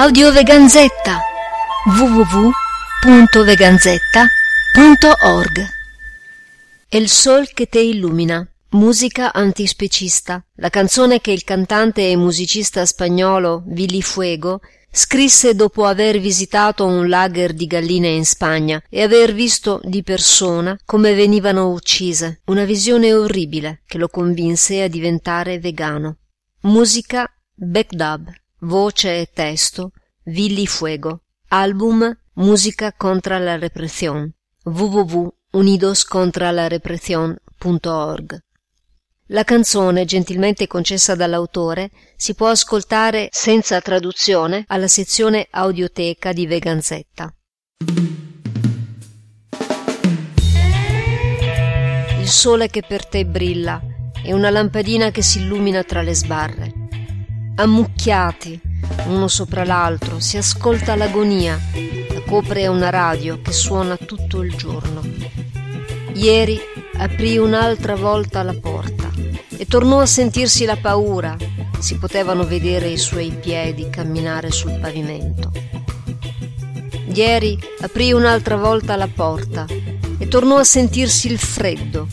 Audio Veganzetta www.veganzetta.org il sol che te illumina. Musica antispecista. La canzone che il cantante e musicista spagnolo Willy Fuego scrisse dopo aver visitato un lager di galline in Spagna e aver visto di persona come venivano uccise, una visione orribile che lo convinse a diventare vegano. Musica Backdub, voce e testo Willy Fuego, album Musica contra la represión www.unidoscontralarepresión.org la canzone, gentilmente concessa dall'autore, si può ascoltare senza traduzione alla sezione audioteca di Veganzetta. Il sole che per te brilla e una lampadina che si illumina tra le sbarre. Ammucchiati, uno sopra l'altro, si ascolta l'agonia, la copre una radio che suona tutto il giorno. Ieri aprì un'altra volta la porta e tornò a sentirsi la paura. Si potevano vedere i suoi piedi camminare sul pavimento. Ieri aprì un'altra volta la porta e tornò a sentirsi il freddo.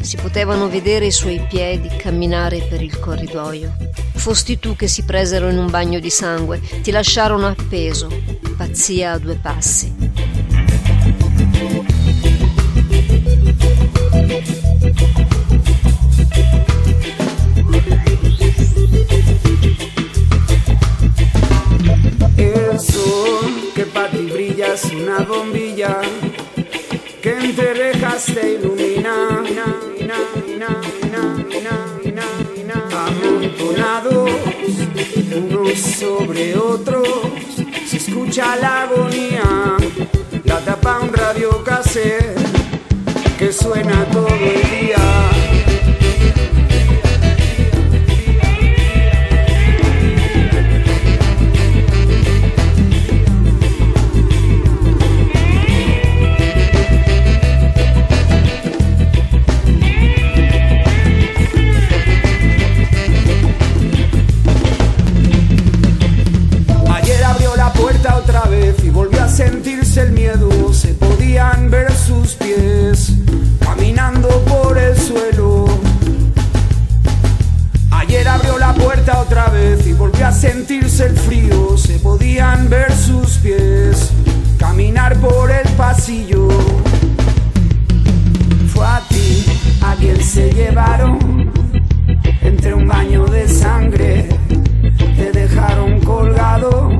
Si potevano vedere i suoi piedi camminare per il corridoio. Fosti tu che si presero in un bagno di sangue, ti lasciarono appeso, pazzia a due passi. una bombilla que entre rejas te ilumina. Amontonados unos sobre otros, se escucha la agonía. La tapa un radio cassette que suena todo el día. podían ver sus pies caminar por el pasillo. Fue a ti a quien se llevaron entre un baño de sangre, te dejaron colgado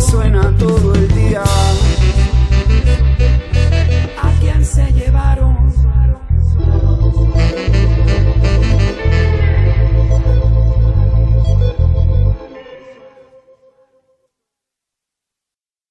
suena todo el día.